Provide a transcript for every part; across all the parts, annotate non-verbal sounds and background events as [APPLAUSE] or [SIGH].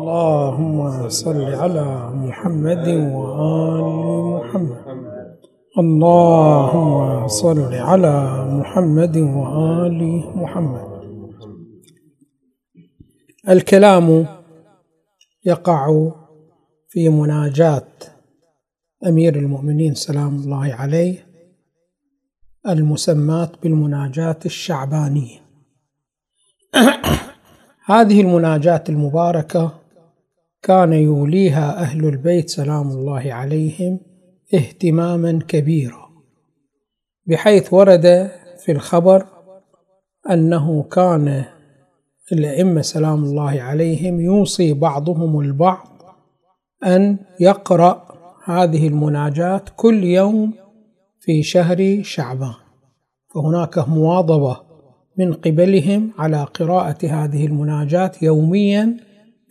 اللهم صل على محمد وآل محمد. اللهم صل على محمد وآل محمد. الكلام يقع في مناجاة أمير المؤمنين سلام الله عليه المسماة بالمناجاة الشعبانية. [COUGHS] هذه المناجاة المباركة كان يوليها أهل البيت سلام الله عليهم اهتماما كبيرا بحيث ورد في الخبر أنه كان الأئمة سلام الله عليهم يوصي بعضهم البعض أن يقرأ هذه المناجاة كل يوم في شهر شعبان. فهناك مواظبة من قبلهم على قراءة هذه المناجاة يوميا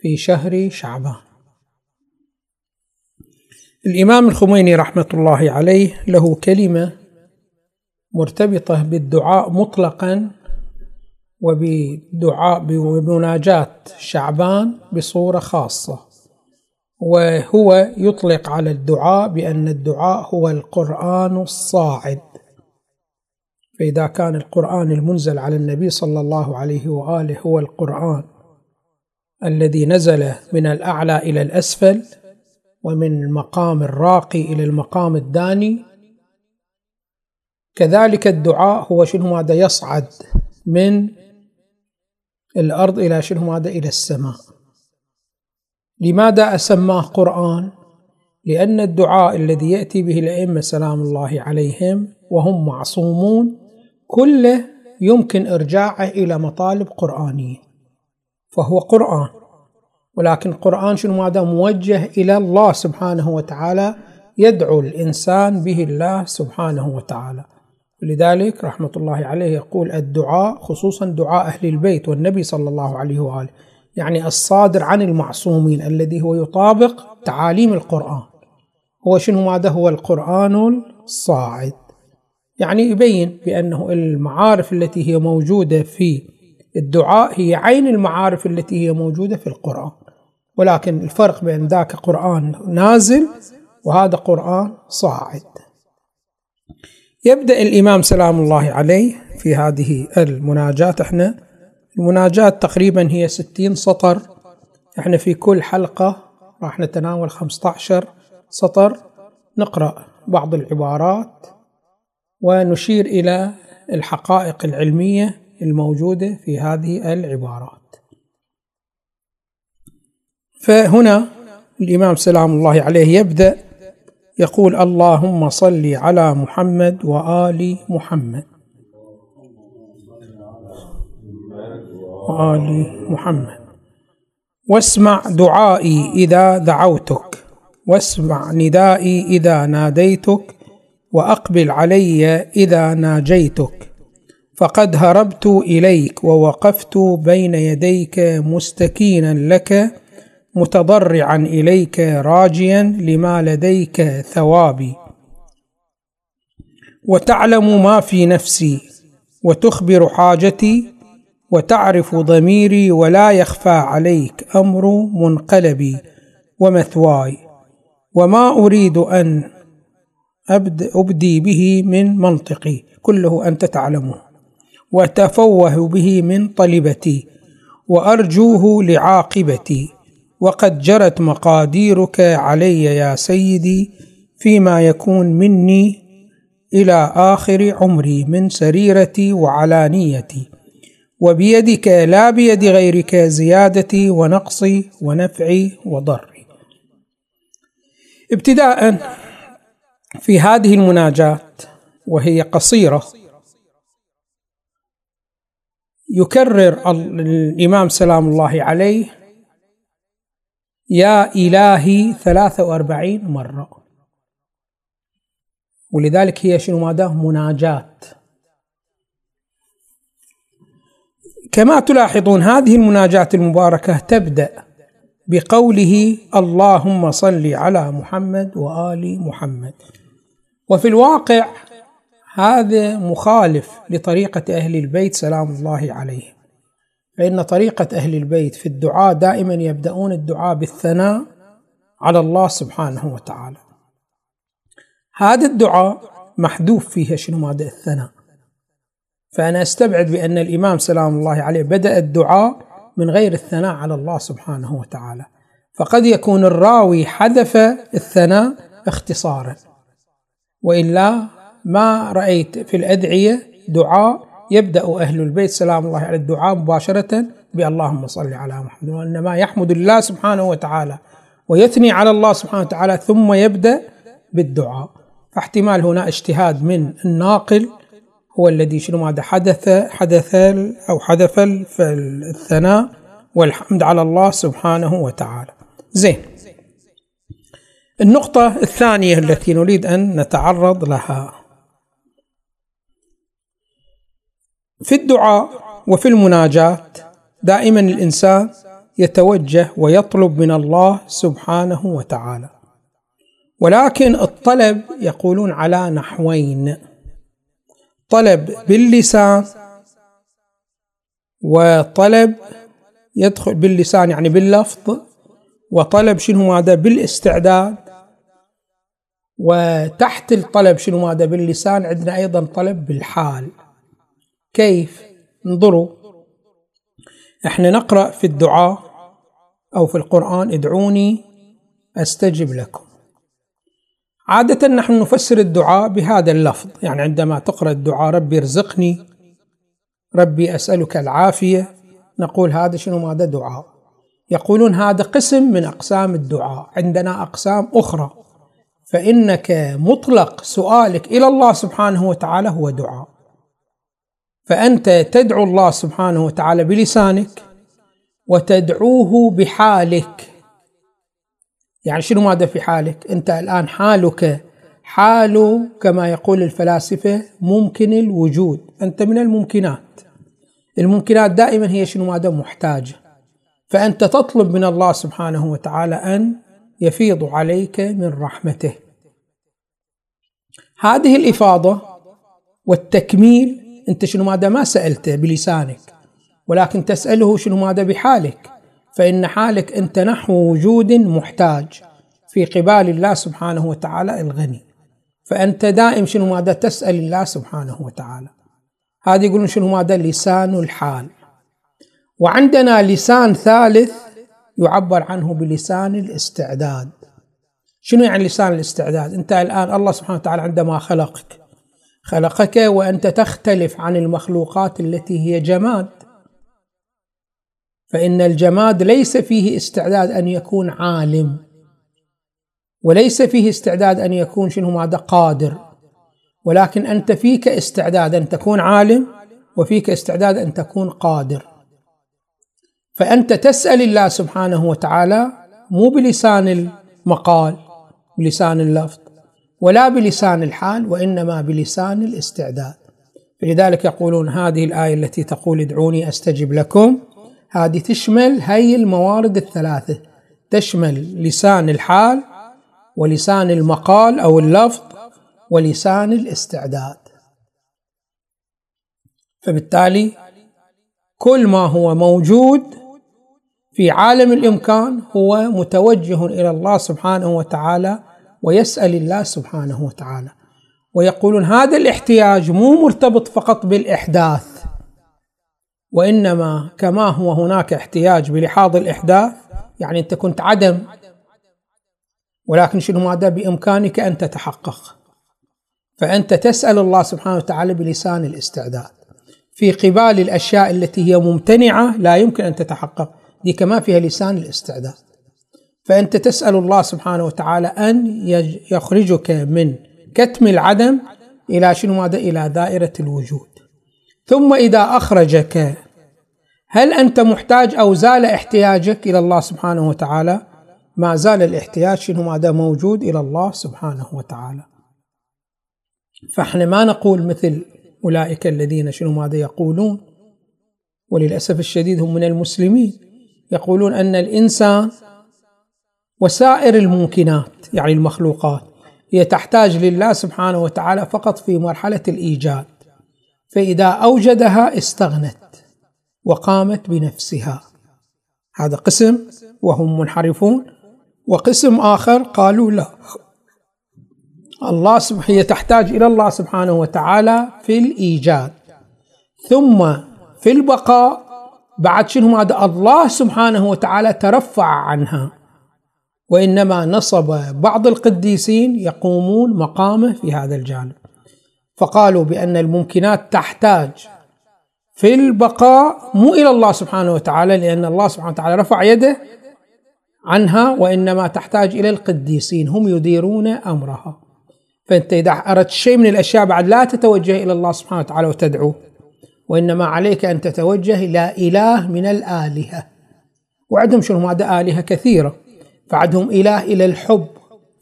في شهر شعبان. الإمام الخميني رحمة الله عليه له كلمة مرتبطة بالدعاء مطلقا وبدعاء بمناجاة شعبان بصورة خاصة وهو يطلق على الدعاء بأن الدعاء هو القرآن الصاعد. فإذا كان القرآن المنزل على النبي صلى الله عليه وآله هو القرآن الذي نزل من الأعلى إلى الأسفل ومن المقام الراقي إلى المقام الداني. كذلك الدعاء هو شنو ماذا يصعد من الأرض إلى شنو ماذا إلى السماء. لماذا أسماه قرآن؟ لأن الدعاء الذي يأتي به الأئمة سلام الله عليهم وهم معصومون كله يمكن إرجاعه إلى مطالب قرآنية. فهو قرآن. ولكن القرآن شنو ماذا موجه إلى الله سبحانه وتعالى يدعو الإنسان به الله سبحانه وتعالى. لذلك رحمة الله عليه يقول الدعاء خصوصا دعاء أهل البيت والنبي صلى الله عليه وآله يعني الصادر عن المعصومين الذي هو يطابق تعاليم القرآن. هو شنو ماذا؟ هو القرآن الصاعد. يعني يبين بأنه المعارف التي هي موجودة في الدعاء هي عين المعارف التي هي موجودة في القرآن. ولكن الفرق بين ذاك قرآن نازل وهذا قرآن صاعد. يبدأ الإمام سلام الله عليه في هذه المناجاة. إحنا المناجاة تقريبا هي ستين سطر. إحنا في كل حلقة راح نتناول 15 سطر. نقرأ بعض العبارات ونشير إلى الحقائق العلمية الموجودة في هذه العبارات. فهنا الإمام سلام الله عليه يبدأ يقول اللهم صل على محمد وآل محمد. وآل محمد. واسمع دعائي إذا دعوتك واسمع ندائي إذا ناديتك وأقبل علي إذا ناجيتك فقد هربت إليك ووقفت بين يديك مستكينا لك متضرعا إليك راجيا لما لديك ثوابي. وتعلم ما في نفسي وتخبر حاجتي وتعرف ضميري ولا يخفى عليك أمر منقلبي ومثواي. وما أريد أن أبدي به من منطقي كله أنت تعلمه. واتفوه به من طلبتي وأرجوه لعاقبتي. وقد جرت مقاديرك علي يا سيدي فيما يكون مني إلى آخر عمري من سريرتي وعلانيتي. وبيدك لا بيد غيرك زيادتي ونقصي ونفعي وضري. ابتداء في هذه المناجاة وهي قصيرة يكرر الإمام سلام الله عليه يا إلهي ثلاثة وأربعين مرة. ولذلك هي شنو ماذا؟ مناجاة كما تلاحظون هذه المناجاة المباركة تبدأ بقوله اللهم صل على محمد وآل محمد. وفي الواقع هذا مخالف لطريقة أهل البيت سلام الله عليهم. فإن طريقة أهل البيت في الدعاء دائما يبدأون الدعاء بالثناء على الله سبحانه وتعالى. هذا الدعاء محذوف فيه شنو؟ مادة الثناء. فأنا أستبعد بأن الإمام سلام الله عليه بدأ الدعاء من غير الثناء على الله سبحانه وتعالى. فقد يكون الراوي حذف الثناء اختصارا. وإلا ما رأيت في الأدعية دعاء يبدأ أهل البيت سلام الله على الدعاء مباشرة باللهم صل على محمد وإنما يحمد الله سبحانه وتعالى ويثني على الله سبحانه وتعالى ثم يبدأ بالدعاء. فاحتمال هنا اجتهاد من الناقل هو الذي شنو ماذا حدث حدث أو حدث الثناء والحمد على الله سبحانه وتعالى. زين. النقطة الثانية التي نريد أن نتعرض لها. في الدعاء وفي المناجاة دائما الإنسان يتوجه ويطلب من الله سبحانه وتعالى. ولكن الطلب يقولون على نحوين. طلب باللسان وطلب يدخل باللسان يعني باللفظ وطلب شنو ماذا؟ بالاستعداد. وتحت الطلب شنو ماذا؟ باللسان عندنا أيضا طلب بالحال. كيف انظروا؟ إحنا نقرأ في الدعاء أو في القرآن ادعوني أستجب لكم. عادة نحن نفسر الدعاء بهذا اللفظ يعني عندما تقرأ الدعاء ربي ارزقني ربي أسألك العافية نقول هذا شنو ماذا دعاء؟ يقولون هذا قسم من أقسام الدعاء. عندنا أقسام أخرى. فإنك مطلق سؤالك إلى الله سبحانه وتعالى هو دعاء. فأنت تدعو الله سبحانه وتعالى بلسانك وتدعوه بحالك. يعني شنو ماذا في حالك؟ أنت الآن حالك حال كما يقول الفلاسفة ممكن الوجود. أنت من الممكنات. الممكنات دائما هي شنو ماذا؟ محتاجة فأنت تطلب من الله سبحانه وتعالى أن يفيض عليك من رحمته. هذه الإفاضة والتكميل أنت شنو ماذا ما سألته بلسانك ولكن تسأله شنو ماذا بحالك فإن حالك أنت نحو وجود محتاج في قبال الله سبحانه وتعالى الغني. فأنت دائم شنو ماذا تسأل الله سبحانه وتعالى. هذه يقولون شنو ماذا؟ لسان الحال. وعندنا لسان ثالث يعبر عنه بلسان الاستعداد. شنو يعني لسان الاستعداد؟ أنت الآن الله سبحانه وتعالى عندما خلقك خلقك وأنت تختلف عن المخلوقات التي هي جماد. فإن الجماد ليس فيه استعداد أن يكون عالم وليس فيه استعداد أن يكون شنو ماذا قادر ولكن أنت فيك استعداد أن تكون عالم وفيك استعداد أن تكون قادر. فأنت تسأل الله سبحانه وتعالى مو بلسان المقال بلسان اللفظ. ولا بلسان الحال وإنما بلسان الاستعداد. فلذلك يقولون هذه الآية التي تقول ادعوني أستجب لكم. هذه تشمل هي الموارد الثلاثة. تشمل لسان الحال ولسان المقال أو اللفظ ولسان الاستعداد. فبالتالي كل ما هو موجود في عالم الإمكان هو متوجه إلى الله سبحانه وتعالى ويسأل الله سبحانه وتعالى. ويقولون هذا الاحتياج مو مرتبط فقط بالإحداث وإنما كما هو هناك احتياج بلحاظ الإحداث يعني أنت كنت عدم ولكن شنو ماذا بإمكانك أن تتحقق. فأنت تسأل الله سبحانه وتعالى بلسان الاستعداد. في قبال الأشياء التي هي ممتنعة لا يمكن أن تتحقق. دي كما فيها لسان الاستعداد. فأنت تسأل الله سبحانه وتعالى أن يخرجك من كتم العدم إلى شنو ماذا؟ إلى دائرة الوجود. ثم إذا أخرجك هل أنت محتاج أو زال احتياجك إلى الله سبحانه وتعالى؟ ما زال الاحتياج شنو ماذا؟ موجود إلى الله سبحانه وتعالى. فإحنا ما نقول مثل أولئك الذين شنو ماذا؟ يقولون وللأسف الشديد هم من المسلمين يقولون أن الإنسان وسائر الممكنات يعني المخلوقات هي تحتاج لله سبحانه وتعالى فقط في مرحلة الإيجاد. فإذا أوجدها استغنت وقامت بنفسها. هذا قسم وهم منحرفون. وقسم آخر قالوا لا. الله سبحانه هي تحتاج إلى الله سبحانه وتعالى في الإيجاد. ثم في البقاء بعد شنو؟ هذا الله سبحانه وتعالى ترفع عنها. وإنما نصب بعض القديسين يقومون مقامه في هذا الجانب. فقالوا بأن الممكنات تحتاج في البقاء مو إلى الله سبحانه وتعالى لأن الله سبحانه وتعالى رفع يده عنها وإنما تحتاج إلى القديسين هم يديرون أمرها. فأنت إذا أردت شيء من الأشياء بعد لا تتوجه إلى الله سبحانه وتعالى وتدعوه وإنما عليك أن تتوجه إلى إله من الآلهة. وعندهم شنو؟ هذا آلهة كثيرة. فعندهم إله إلى الحب.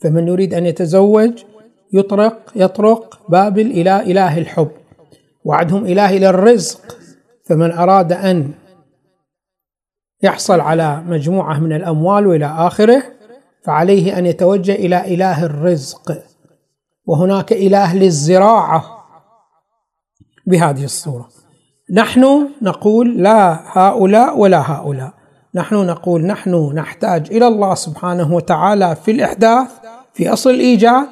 فمن يريد أن يتزوج يطرق يطرق باب الإله إله الحب. وعندهم إله إلى الرزق. فمن أراد أن يحصل على مجموعة من الأموال وإلى آخره فعليه أن يتوجه إلى إله الرزق. وهناك إله للزراعة بهذه الصورة. نحن نقول لا هؤلاء ولا هؤلاء. نحن نقول نحن نحتاج إلى الله سبحانه وتعالى في الإحداث في أصل الإيجاد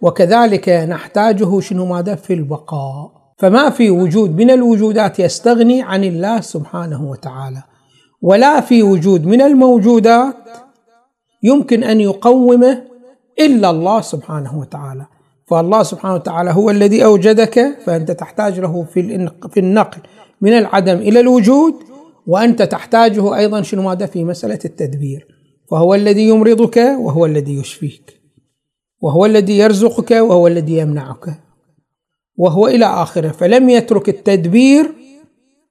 وكذلك نحتاجه شنو ماذا؟ في البقاء. فما في وجود من الوجودات يستغني عن الله سبحانه وتعالى ولا في وجود من الموجودات يمكن أن يقومه إلا الله سبحانه وتعالى. فالله سبحانه وتعالى هو الذي أوجدك فأنت تحتاج له في النقل من العدم إلى الوجود. وأنت تحتاجه أيضا شنو ماذا؟ في مسألة التدبير. فهو الذي يمرضك وهو الذي يشفيك. وهو الذي يرزقك وهو الذي يمنعك. وهو إلى آخره. فلم يترك التدبير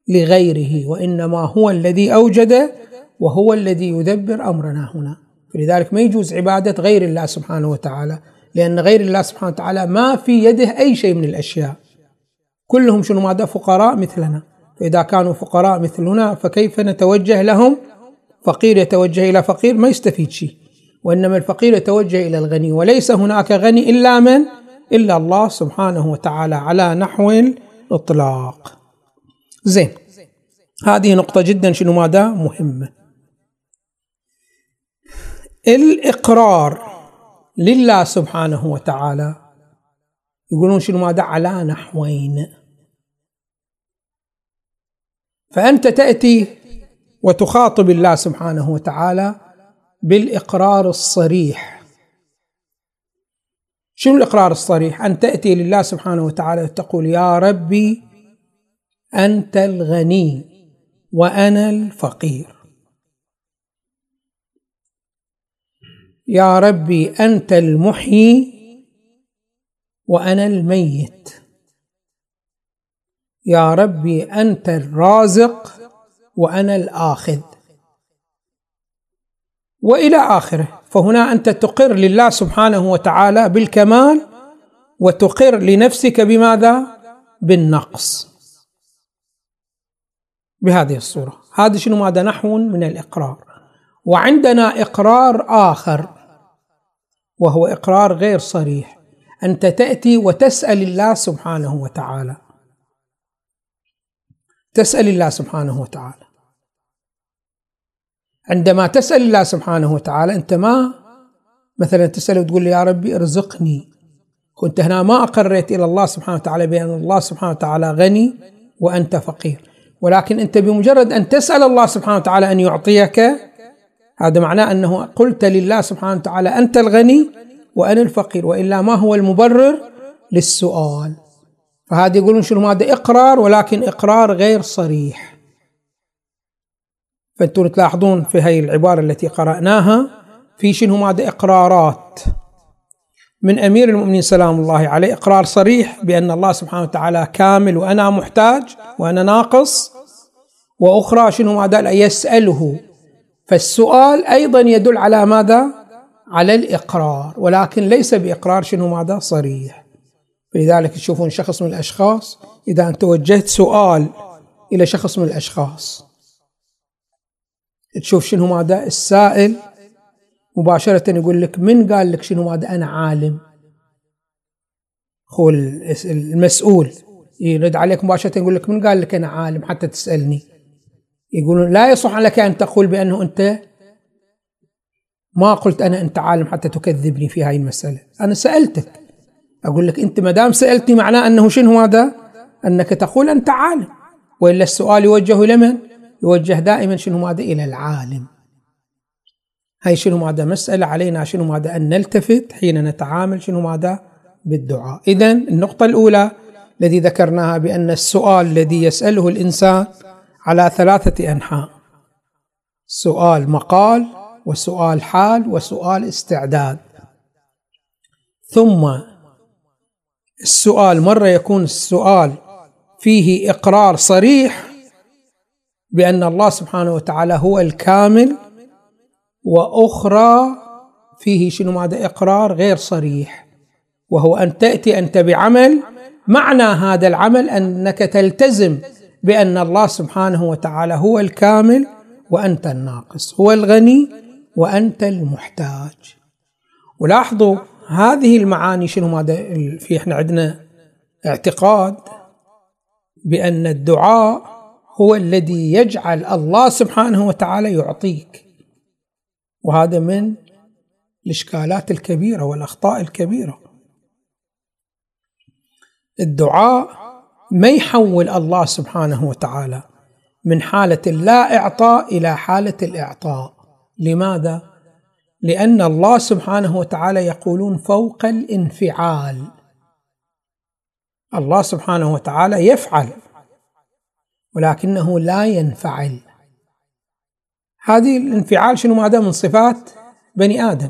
لغيره وإنما هو الذي أوجد وهو الذي يدبر أمرنا هنا. فلذلك ما يجوز عبادة غير الله سبحانه وتعالى لأن غير الله سبحانه وتعالى ما في يده أي شيء من الأشياء. كلهم شنو ماذا؟ فقراء مثلنا. فإذا كانوا فقراء مثلنا فكيف نتوجه لهم؟ فقير يتوجه إلى فقير ما يستفيد شيء. وإنما الفقير يتوجه إلى الغني وليس هناك غني إلا من؟ إلا الله سبحانه وتعالى على نحو الإطلاق. زين. هذه نقطة جدا شنو ماذا؟ مهمة الإقرار لله سبحانه وتعالى. يقولون شنو ماذا؟ على نحوين. فأنت تأتي وتخاطب الله سبحانه وتعالى بالإقرار الصريح. شنو الإقرار الصريح؟ أن تأتي لله سبحانه وتعالى وتقول يا ربي أنت الغني وأنا الفقير. يا ربي أنت المحيي وأنا الميت. يا ربي أنت الرازق وأنا الآخذ. وإلى آخره. فهنا أنت تقر لله سبحانه وتعالى بالكمال وتقر لنفسك بماذا؟ بالنقص. بهذه الصورة. هذا شنو؟ ماذا؟ نحو من الإقرار. وعندنا إقرار آخر وهو إقرار غير صريح. أنت تأتي وتسأل الله سبحانه وتعالى. تسأل الله سبحانه وتعالى. عندما تسأل الله سبحانه وتعالى أنت ما مثلا تسأل وتقول يا ربي ارزقني. كنت هنا ما أقريت إلى الله سبحانه وتعالى بأن الله سبحانه وتعالى غني وأنت فقير. ولكن أنت بمجرد أن تسأل الله سبحانه وتعالى أن يعطيك هذا معناه أنه قلت لله سبحانه وتعالى أنت الغني وأنا الفقير وإلا ما هو المبرر للسؤال. فهذا يقولون شنو؟ هذا إقرار ولكن إقرار غير صريح. فانتم تلاحظون في هذه العبارة التي قرأناها في شنو؟ ماذا إقرارات. من أمير المؤمنين سلام الله عليه إقرار صريح بأن الله سبحانه وتعالى كامل وأنا محتاج وأنا ناقص. وأخرى شنو؟ ماذا يسأله. فالسؤال أيضا يدل على ماذا؟ على الإقرار. ولكن ليس بإقرار شنو؟ ماذا؟ صريح. لذلك تشوفون شخص من الأشخاص إذا أنت وجهت سؤال إلى شخص من الأشخاص. تشوف شنو ماذا؟ السائل مباشرة يقول لك من قال لك شنو ماذا؟ أنا عالم. هو المسؤول. يرد عليك مباشرة يقول لك من قال لك أنا عالم؟ حتى تسألني. يقولون لا يصح لك أن تقول بأنه أنت ما قلت أنا أنت عالم حتى تكذبني في هاي المسألة. أنا سألتك. أقول لك أنت ما دام سألتني معناه أنه شنو هذا؟ أنك تقول أنت عالم. وإلا السؤال يوجه لمن يوجه دائما شنو ماذا إلى العالم. هاي شنو ماذا مسألة علينا؟ شنو ماذا أن نلتفت حين نتعامل شنو ماذا بالدعاء. إذا النقطة الأولى الذي ذكرناها بأن السؤال الذي يسأله الإنسان على ثلاثة أنحاء. سؤال مقال وسؤال حال وسؤال استعداد. ثم السؤال مرة يكون السؤال فيه إقرار صريح بأن الله سبحانه وتعالى هو الكامل وأخرى فيه شنو ماذا؟ إقرار غير صريح وهو أن تأتي أنت بعمل معنى هذا العمل أنك تلتزم بأن الله سبحانه وتعالى هو الكامل وأنت الناقص هو الغني وأنت المحتاج. ولاحظوا هذه المعاني شنو ماذا في إحنا عندنا اعتقاد بأن الدعاء هو الذي يجعل الله سبحانه وتعالى يعطيك. وهذا من الإشكالات الكبيرة والأخطاء الكبيرة. الدعاء ما يحول الله سبحانه وتعالى من حالة اللا إعطاء إلى حالة الإعطاء. لماذا؟ لأن الله سبحانه وتعالى يقولون فوق الانفعال. الله سبحانه وتعالى يفعل ولكنه لا ينفعل. هذه الانفعال شنو ماذا؟ من صفات بني آدم.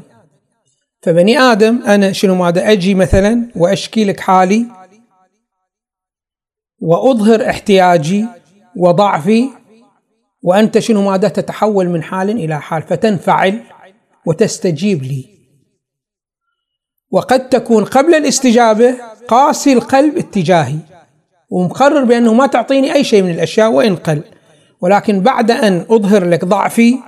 فبني آدم أنا شنو ماذا؟ أجي مثلا وأشكي لك حالي وأظهر احتياجي وضعفي وأنت شنو ماذا؟ تتحول من حال إلى حال فتنفعل. وتستجيب لي. وقد تكون قبل الاستجابة قاسي القلب اتجاهي ومقرر بأنه ما تعطيني أي شيء من الأشياء وإن قل. ولكن بعد أن أظهر لك ضعفي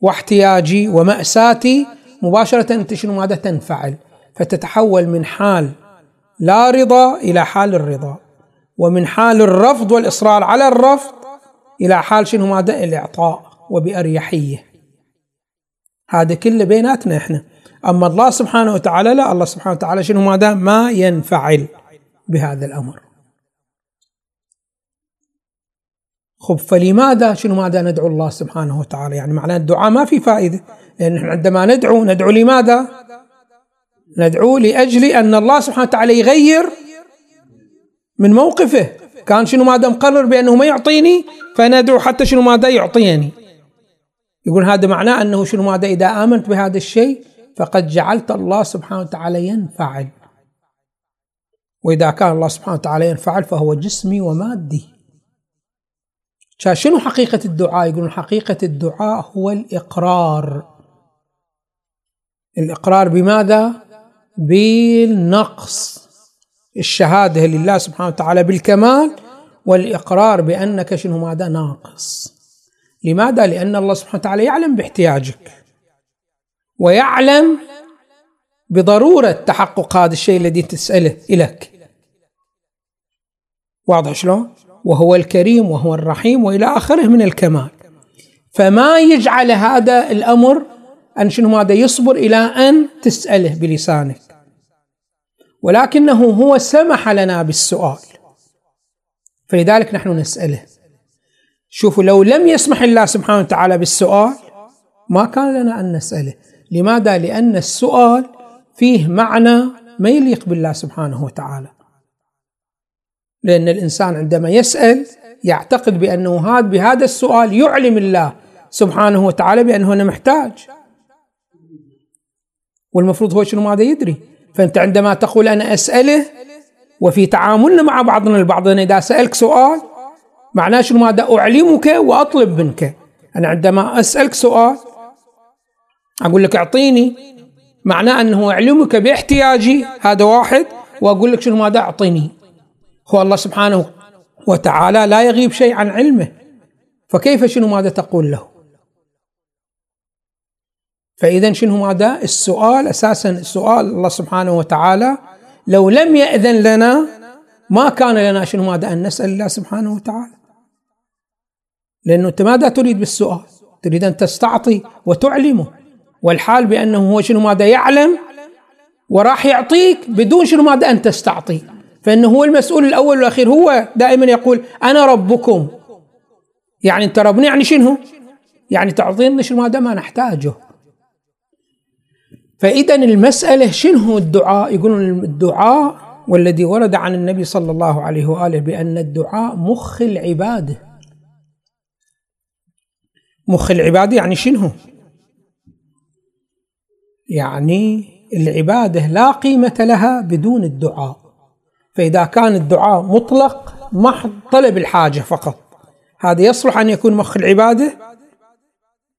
واحتياجي ومأساتي مباشرة أنت شنو ماذا تنفعل؟ فتتحول من حال لا رضا إلى حال الرضا ومن حال الرفض والإصرار على الرفض إلى حال شنو ماذا؟ الإعطاء وبأريحية. هذا كله بيناتنا إحنا. أما الله سبحانه وتعالى لا الله سبحانه وتعالى شنو ماذا؟ ما ينفعل بهذا الأمر. خب فلماذا شنو ماذا ندعو الله سبحانه وتعالى؟ يعني معناه الدعاء ما في فائدة. لأن عندما ندعو ندعو لماذا؟ ندعو لأجل أن الله سبحانه وتعالى يغير من موقفه. كان شنو ماذا مقرر بأنه ما يعطيني فندعو حتى شنو ماذا يعطيني. يقول هذا معناه أنه شنو ماذا؟ إذا آمنت بهذا الشيء فقد جعلت الله سبحانه وتعالى ينفعل. وإذا كان الله سبحانه وتعالى ينفعل فهو جسمي ومادي. شنو حقيقة الدعاء؟ يقولون حقيقة الدعاء هو الإقرار. الإقرار بماذا؟ بالنقص. الشهادة لله سبحانه وتعالى بالكمال والإقرار بأنك شنو ماذا؟ ناقص. لماذا؟ لأن الله سبحانه وتعالى يعلم باحتياجك. ويعلم بضرورة تحقق هذا الشيء الذي تسأله إليك. واضح شلون؟ وهو الكريم وهو الرحيم وإلى آخره من الكمال. فما يجعل هذا الأمر أن شنو ماذا يصبر إلى أن تسأله بلسانك. ولكنه هو سمح لنا بالسؤال. فلذلك نحن نسأله. شوفوا لو لم يسمح الله سبحانه وتعالى بالسؤال ما كان لنا أن نسأله. لماذا؟ لأن السؤال فيه معنى ما يليق بالله سبحانه وتعالى. لأن الإنسان عندما يسأل يعتقد بأنه هذا بهذا السؤال يعلم الله سبحانه وتعالى بأنه أنا محتاج. والمفروض هو شنو؟ ماذا يدري. فأنت عندما تقول أنا أسأله وفي تعاملنا مع بعضنا البعض أنا إذا سألك سؤال معناه شنو؟ ماذا أعلمك وأطلب منك. أنا عندما أسألك سؤال أقول لك أعطيني. معناه أنه أعلمك باحتياجي هذا واحد. وأقول لك شنو؟ ماذا أعطيني؟ هو الله سبحانه وتعالى لا يغيب شيء عن علمه. فكيف شنو؟ ماذا تقول له؟ فإذا شنو؟ ماذا؟ السؤال أساسا السؤال الله سبحانه وتعالى لو لم يأذن لنا ما كان لنا شنو ماذا أن نسأل الله سبحانه وتعالى. لأنه أنت ماذا تريد بالسؤال؟ تريد أن تستعطي وتعلمه. والحال بأنه هو شنو ماذا يعلم وراح يعطيك بدون شنو ماذا أن تستعطي. فإنه هو المسؤول الأول والأخير. هو دائما يقول أنا ربكم. يعني أنت ربنا يعني شنو؟ يعني تعطينا شنو ماذا ما نحتاجه. فإذا المسألة شنو الدعاء؟ يقولون الدعاء والذي ورد عن النبي صلى الله عليه وآله بأن الدعاء مخ العبادة مخ العبادة يعني شنو؟ يعني العبادة لا قيمة لها بدون الدعاء. فإذا كان الدعاء مطلق محض طلب الحاجة فقط. هذا يصلح أن يكون مخ العبادة؟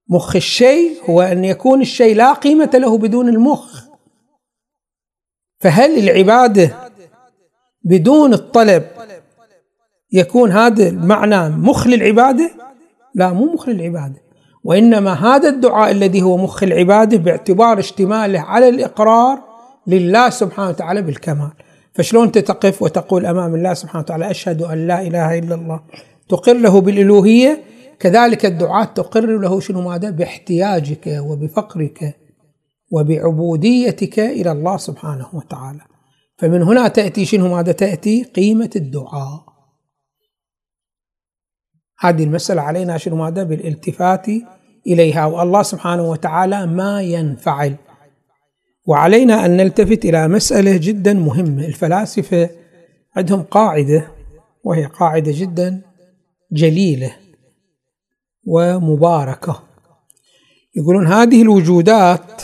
مخ الشيء هو أن يكون الشيء لا قيمة له بدون المخ. فهل العبادة بدون الطلب يكون هذا المعنى مخ للعبادة؟ لا مو مخ للعبادة. وإنما هذا الدعاء الذي هو مخ العبادة باعتبار اشتماله على الإقرار لله سبحانه وتعالى بالكمال. فشلون تقف وتقول أمام الله سبحانه وتعالى أشهد أن لا إله إلا الله؟ تقر له بالإلوهية كذلك الدعاة تقر له شنو ماذا؟ باحتياجك وبفقرك وبعبوديتك إلى الله سبحانه وتعالى. فمن هنا تأتي شنو ماذا تأتي؟ قيمة الدعاء. هذه المسألة علينا شنو ماذا؟ بالالتفات إليها والله سبحانه وتعالى ما ينفعل. وعلينا أن نلتفت إلى مسألة جدا مهمة الفلاسفة عندهم قاعدة وهي قاعدة جدا جليلة ومباركة. يقولون هذه الوجودات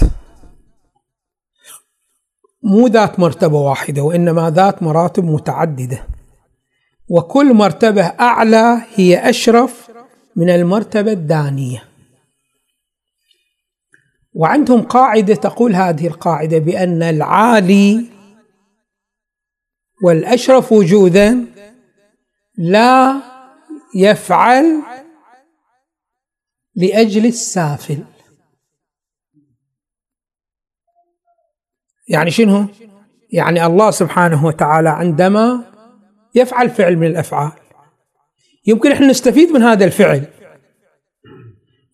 مو ذات مرتبة واحدة وإنما ذات مراتب متعددة. وكل مرتبة أعلى هي أشرف من المرتبة الدانية. وعندهم قاعدة تقول هذه القاعدة بأن العالي والأشرف وجودا لا يفعل لأجل السافل. يعني شنو؟ يعني الله سبحانه وتعالى عندما يفعل فعل من الأفعال. يمكن إحنا نستفيد من هذا الفعل.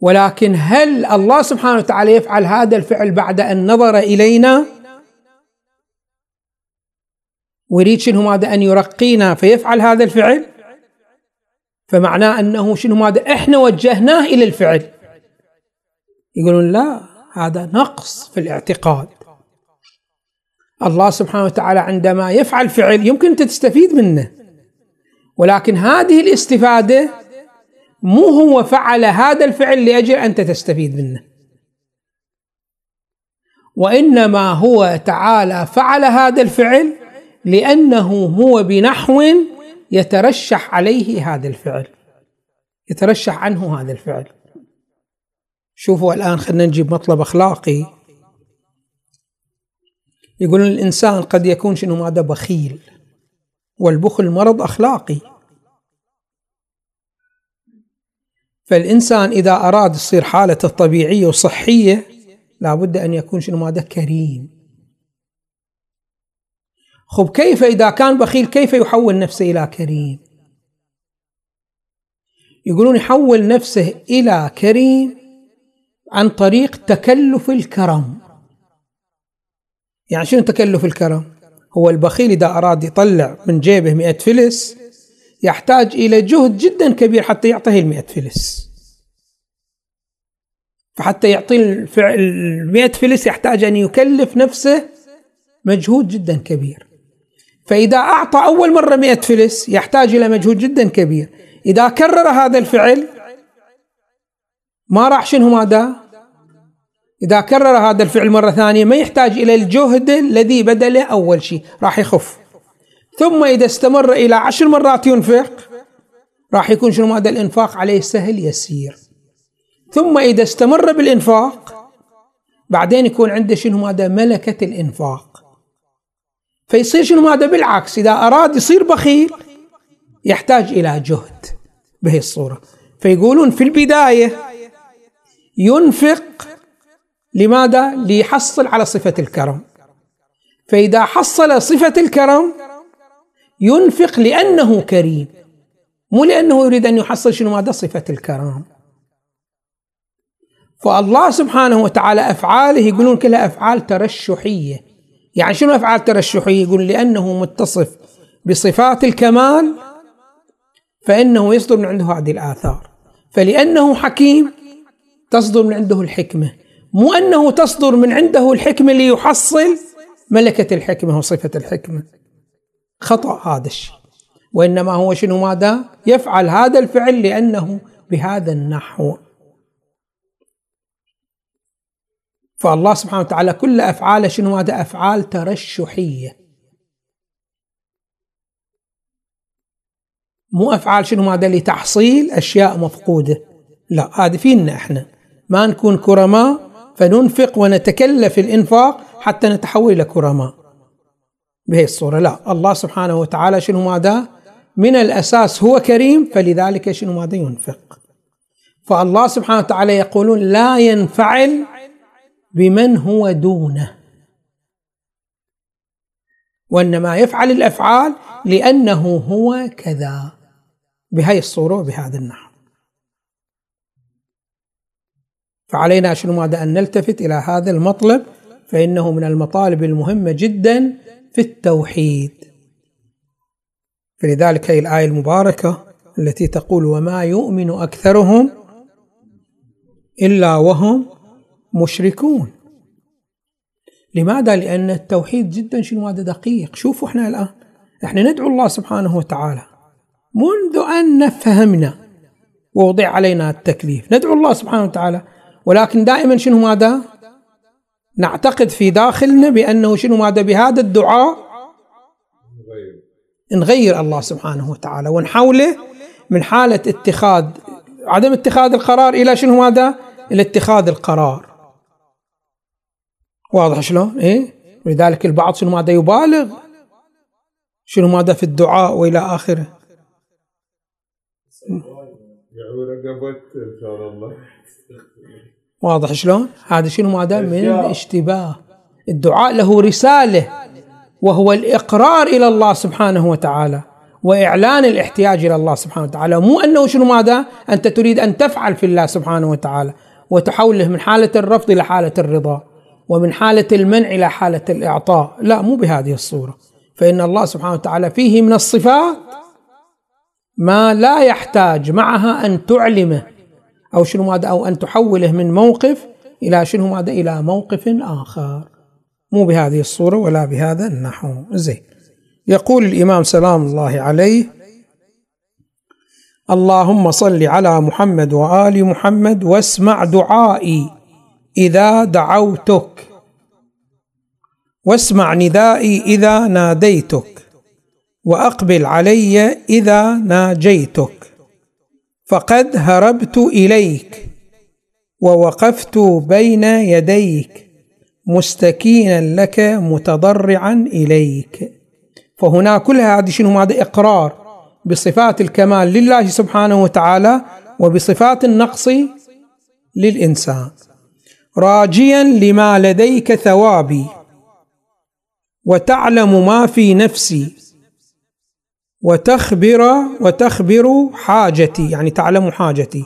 ولكن هل الله سبحانه وتعالى يفعل هذا الفعل بعد أن نظر إلينا؟ ويريد شنو ماذا أن يرقينا فيفعل هذا الفعل؟ فمعناه أنه شنو ماذا إحنا وجهناه إلى الفعل. يقولون لا هذا نقص في الاعتقاد. الله سبحانه وتعالى عندما يفعل فعل يمكن أنت تستفيد منه. ولكن هذه الاستفادة مو هو فعل هذا الفعل لأجل أنت تستفيد منه. وإنما هو تعالى فعل هذا الفعل لأنه هو بنحو يترشح عليه هذا الفعل. يترشح عنه هذا الفعل. شوفوا الآن خلينا نجيب مطلب أخلاقي. يقولون الإنسان قد يكون شنو ماذا بخيل والبخل مرض أخلاقي. فالإنسان إذا أراد يصير حالته طبيعية وصحية لابد أن يكون شنو ماذا كريم. خب كيف إذا كان بخيل كيف يحول نفسه إلى كريم؟ يقولون يحول نفسه إلى كريم عن طريق تكلف الكرم. يعني شنو تكلف الكرم؟ هو البخيل إذا أراد يطلع من جيبه مئة فلس يحتاج إلى جهد جدا كبير حتى يعطيه المئة فلس. فحتى يعطي المئة فلس يحتاج أن يكلف نفسه مجهود جدا كبير. فإذا أعطى أول مرة مئة فلس يحتاج إلى مجهود جدا كبير. إذا كرر هذا الفعل ما راح شنو ماذا؟ إذا كرر هذا الفعل مرة ثانية ما يحتاج إلى الجهد الذي بدله أول شيء راح يخف. ثم إذا استمر إلى عشر مرات ينفق راح يكون شنو؟ ماذا الإنفاق عليه سهل يسير. ثم إذا استمر بالإنفاق بعدين يكون عنده شنو؟ ماذا ملكة الإنفاق. فيصير شنو؟ هذا بالعكس إذا أراد يصير بخيل يحتاج إلى جهد بهي الصورة. فيقولون في البداية ينفق لماذا؟ ليحصل على صفة الكرم. فإذا حصل صفة الكرم ينفق لأنه كريم مو لأنه يريد أن يحصل شنو؟ ماذا؟ صفة الكرم. فالله سبحانه وتعالى أفعاله يقولون كلها أفعال ترشحية. يعني شنو أفعال ترشحية؟ يقول لأنه متصف بصفات الكمال فإنه يصدر من عنده هذه الآثار. فلأنه حكيم تصدر من عنده الحكمة. مو أنه تصدر من عنده الحكمة ليحصل ملكة الحكمة وصفة الحكمة. خطأ هذا الشيء. وإنما هو شنو ماذا؟ يفعل هذا الفعل لأنه بهذا النحو. فالله سبحانه وتعالى كل أفعاله شنو هذا أفعال ترشحية. مو أفعال شنو هذا لتحصيل أشياء مفقودة. لا هذه فينا إحنا. ما نكون كرماء فننفق ونتكلف الإنفاق حتى نتحول إلى كرماء. بهي الصورة لا الله سبحانه وتعالى شنو ماذا؟ من الأساس هو كريم فلذلك شنو ماذا؟ ينفق. فالله سبحانه وتعالى يقولون لا ينفعل بمن هو دونه. وإنما يفعل الأفعال لأنه هو كذا. بهذه الصورة وبهذا النحو. فعلينا شنو ماذا؟ أن نلتفت إلى هذا المطلب فإنه من المطالب المهمة جدا في التوحيد. فلذلك هي الآية المباركة التي تقول وما يؤمن أكثرهم إلا وهم مشركون لماذا؟ لأن التوحيد جدا شنو هذا دقيق. شوفوا إحنا الآن إحنا ندعو الله سبحانه وتعالى منذ أن فهمنا ووضع علينا التكليف. ندعو الله سبحانه وتعالى ولكن دائما شنو ماذا؟ نعتقد في داخلنا بأنه شنو ماذا؟ بهذا الدعاء نغير الله سبحانه وتعالى ونحوله من حالة اتخاذ عدم اتخاذ القرار إلى شنو ماذا؟ إلى اتخاذ القرار. واضح شلون؟ إيه؟ ولذلك البعض شنو ماذا؟ يبالغ شنو ماذا في الدعاء وإلى اخره واضح شلون؟ هذا شنو؟ ماذا من اشتباه. الدعاء له رسالة وهو الإقرار إلى الله سبحانه وتعالى وإعلان الاحتياج إلى الله سبحانه وتعالى. مو أنه شنو ماذا أنت تريد أن تفعل في الله سبحانه وتعالى وتحوله من حالة الرفض إلى حالة الرضا ومن حالة المنع إلى حالة الإعطاء. لا مو بهذه الصورة. فإن الله سبحانه وتعالى فيه من الصفات ما لا يحتاج معها أن تعلمه. أو شنو ماذا؟ أو أن تحوله من موقف إلى شنو ماذا؟ إلى موقف آخر. مو بهذه الصورة ولا بهذا النحو. زين. يقول الإمام سلام الله عليه اللهم صل على محمد وآل محمد واسمع دعائي إذا دعوتك. واسمع ندائي إذا ناديتك. وأقبل علي إذا ناجيتك. فقد هربت إليك ووقفت بين يديك مستكينا لك متضرعا إليك. فهنا كل هذه شنو؟ هذا إقرار بصفات الكمال لله سبحانه وتعالى وبصفات النقص للإنسان. راجيا لما لديك ثوابي وتعلم ما في نفسي وتخبر وتخبر حاجتي يعني تعلم حاجتي.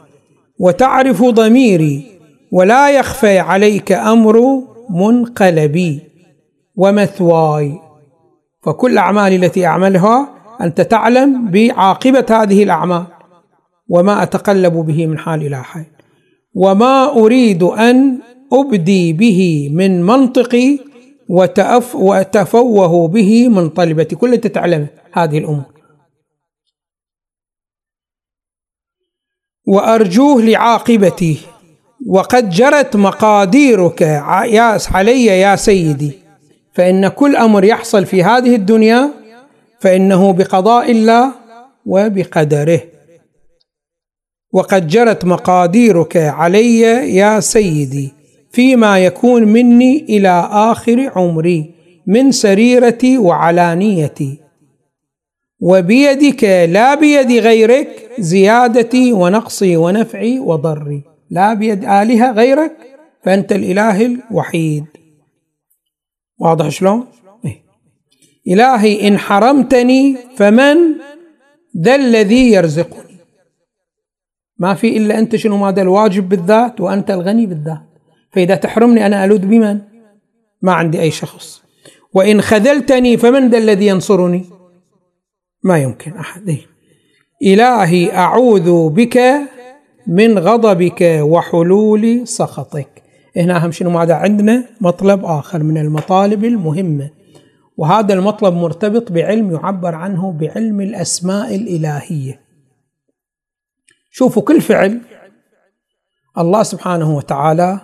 وتعرف ضميري ولا يخفى عليك أمر منقلبي. ومثواي فكل اعمالي التي أعملها أنت تعلم بعاقبة هذه الأعمال. وما أتقلب به من حال إلى حال وما أريد أن أبدي به من منطقي وتفوه به من طلبتي. كل تعلم هذه الأمور. وأرجوه لعاقبتي وقد جرت مقاديرك علي يا سيدي. فإن كل أمر يحصل في هذه الدنيا فإنه بقضاء الله وبقدره. وقد جرت مقاديرك علي يا سيدي فيما يكون مني إلى آخر عمري من سريرتي وعلانيتي. وبيدك لا بيد غيرك زيادتي ونقصي ونفعي وضري. لا بيد آلهة غيرك فأنت الإله الوحيد. واضح شلون؟ إيه. إلهي إن حرمتني فمن ذا الذي يرزقني؟ ما في إلا أنت شنو؟ ماذا الواجب بالذات وأنت الغني بالذات. فإذا تحرمني أنا ألوذ بمن؟ ما عندي أي شخص. وإن خذلتني فمن ذا الذي ينصرني؟ ما يمكن أحد. إيه. إلهي أعوذ بك من غضبك وحلول سخطك. هنا أهم شنو ماذا عندنا مطلب آخر من المطالب المهمة. وهذا المطلب مرتبط بعلم يعبر عنه بعلم الأسماء الإلهية. شوفوا كل فعل الله سبحانه وتعالى.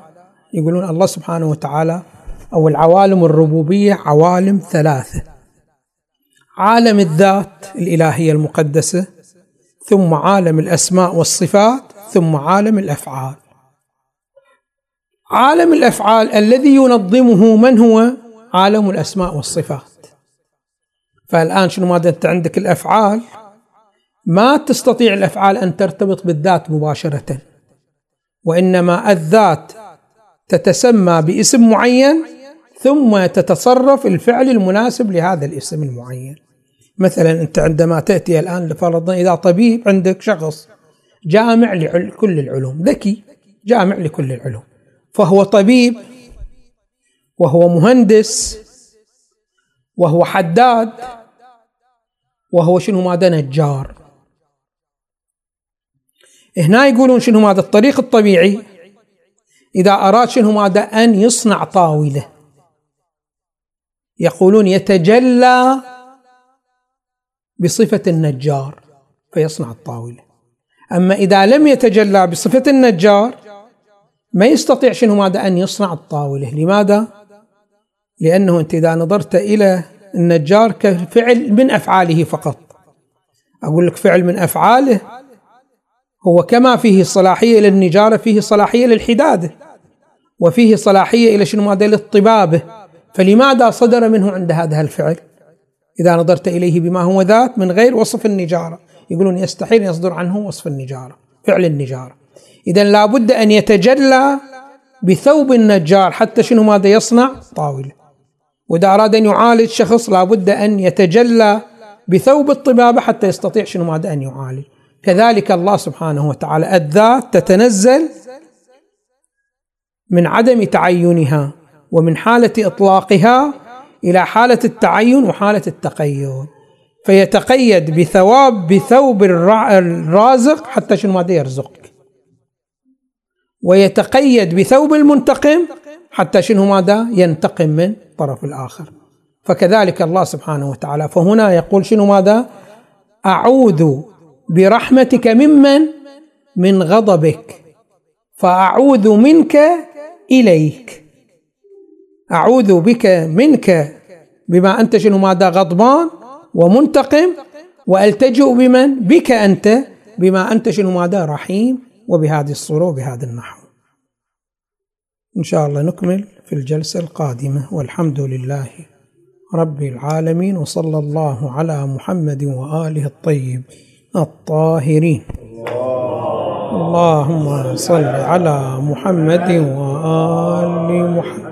يقولون الله سبحانه وتعالى أو العوالم الربوبية عوالم ثلاثة. عالم الذات الإلهية المقدسة ثم عالم الأسماء والصفات ثم عالم الأفعال. عالم الأفعال الذي ينظمه من هو؟ عالم الأسماء والصفات. فالآن شنو ماذا أنت عندك الأفعال؟ ما تستطيع الأفعال أن ترتبط بالذات مباشرة وإنما الذات تتسمى باسم معين ثم تتصرف الفعل المناسب لهذا الاسم المعين. مثلا أنت عندما تأتي الآن لفرضا إذا طبيب عندك شخص جامع لكل العلوم ذكي جامع لكل العلوم فهو طبيب وهو مهندس وهو حداد وهو شنو ماذا نجار. هنا يقولون شنو ماذا الطريق الطبيعي؟ إذا أراد شنو ماذا أن يصنع طاولة. يقولون يتجلى بصفة النجار فيصنع الطاولة. أما إذا لم يتجلى بصفة النجار ما يستطيع شنو؟ ماذا؟ أن يصنع الطاولة. لماذا؟ لأنه أنت إذا نظرت إلى النجار كفعل من أفعاله فقط. أقول لك فعل من أفعاله هو كما فيه صلاحية للنجارة فيه صلاحية للحدادة وفيه صلاحية إلى شنو؟ ماذا؟ للطبابة فلماذا صدر منه عند هذا الفعل؟ إذا نظرت إليه بما هو ذات من غير وصف النجارة. يقولون يستحيل يصدر عنه وصف النجارة فعل النجارة. إذا لابد أن يتجلى بثوب النجار حتى شنو ماذا يصنع؟ طاولة. وإذا أراد أن يعالج شخص لابد أن يتجلى بثوب الطبابة حتى يستطيع شنو ماذا أن يعالج. كذلك الله سبحانه وتعالى الذات تتنزل من عدم تعينها ومن حالة إطلاقها إلى حالة التعين وحالة التقيد فيتقيد بثواب بثوب الرازق حتى شنو ماذا يرزقك. ويتقيد بثوب المنتقم حتى شنو ماذا؟ ينتقم من الطرف الآخر. فكذلك الله سبحانه وتعالى. فهنا يقول شنو ماذا؟ أعوذ برحمتك ممن؟ من غضبك. فأعوذ منك إليك. أعوذ بك منك بما أنت شنو ماذا غضبان ومنتقم وألتجئ بمن بك أنت بما أنت شنو ماذا رحيم وبهذه الصورة وبهذا النحو. إن شاء الله نكمل في الجلسة القادمة والحمد لله رب العالمين وصلى الله على محمد وآله الطيب الطاهرين. اللهم صل على محمد وآل محمد